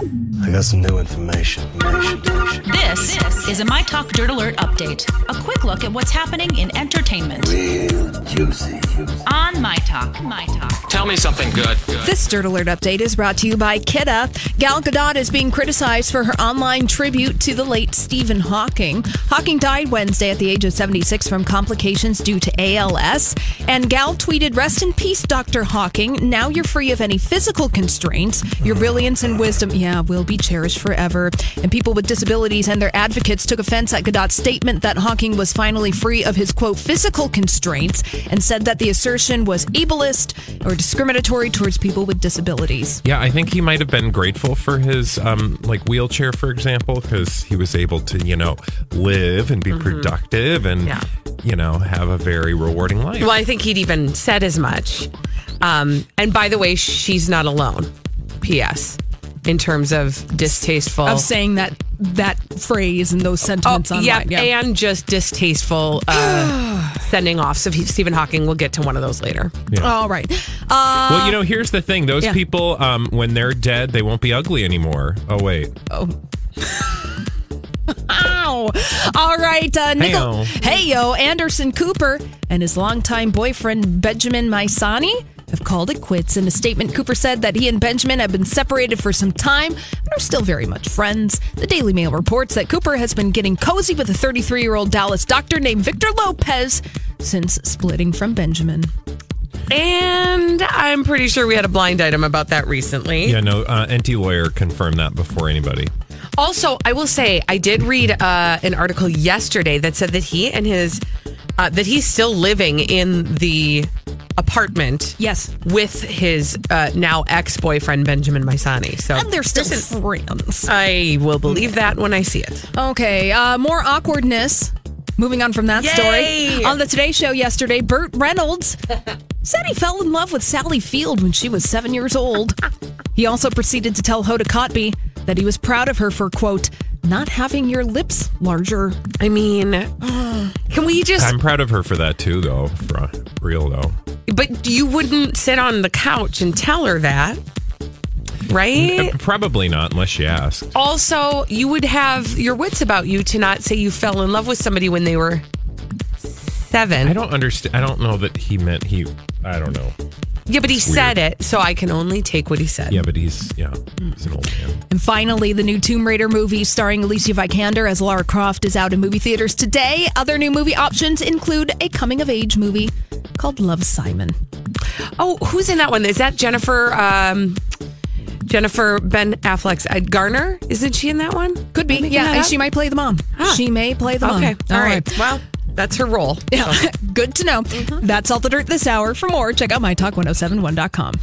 I got some new information. This, is a myTalk Dirt Alert update. A quick look at what's happening in entertainment Real juicy. on My Talk. myTalk. Tell me something good. This Dirt Alert update is brought to you by Kidda. Gal Gadot is being criticized for her online tribute to the late Stephen Hawking. Hawking died Wednesday at the age of 76 from complications due to ALS. And Gal tweeted, Rest in peace, Dr. Hawking. Now you're free of any physical constraints. Your brilliance and wisdom, yeah, will be cherished forever. And people with disabilities and their advocates took offense at Gadot's statement that Hawking was finally free of his, quote, physical constraints and said that the assertion was ableist or discriminatory towards people with disabilities. Yeah, I think he might have been grateful for his um like wheelchair, for example, because he was able to, you know, live and be productive and Yeah. you know, have a very rewarding life. Well, I think he'd even said as much. Um, and by the way, she's not alone. P.S. In terms of distasteful. Of saying that that phrase and those Oh, sentiments online. yeah, and just distasteful uh, sending off. So Stephen Hawking, we'll get to one of those later. All right. Uh, well, you know, here's the thing: those yeah. people, um, when they're dead, they won't be ugly anymore. Oh wait, Oh. Ow. All right. Uh, Nickel- hey, yo. Anderson Cooper and his longtime boyfriend, Benjamin Maisani, have called it quits. In a statement, Cooper said that he and Benjamin have been separated for some time and are still very much friends. The Daily Mail reports that Cooper has been getting cozy with a 33 year old Dallas doctor named Victor Lopez since splitting from Benjamin. And I'm pretty sure we had a blind item about that recently. yeah, no, uh, NT lawyer confirmed that before anybody. Also, I will say I did read uh, an article yesterday that said that he and his uh, that he's still living in the apartment. Yes. with his uh, now ex boyfriend Benjamin Maisani. So And they're still an- friends. I will believe that when I see it. Okay, uh, more awkwardness. Moving on from that Yay! story. On the Today Show yesterday, Burt Reynolds said he fell in love with Sally Field when she was seven years old. He also proceeded to tell Hoda Kotb that he was proud of her for, quote, not having your lips larger. I mean, can we just? I'm proud of her for that too, though. For real though. But you wouldn't sit on the couch and tell her that, right? Probably not unless she asked. Also, you would have your wits about you to not say you fell in love with somebody when they were seven. I don't understand. I don't know that he meant he. I don't know. yeah, but he weird. said it, so I can only take what he said. Yeah, but he's yeah, he's an old man. And finally, the new Tomb Raider movie starring Alicia Vikander as Lara Croft is out in movie theaters today. Other new movie options include a coming of age movie called Love Simon. Oh, who's in that one? Is that Jennifer? Um, Jennifer Ben Affleck's uh, Garner? Isn't she in that one? Could be. Am I making Yeah, and she might play the mom. Ah. She may play the mom. Okay, all right. Well, that's her role. Yeah, good to know. That's all the dirt this hour. For more, check out mytalk1071.com.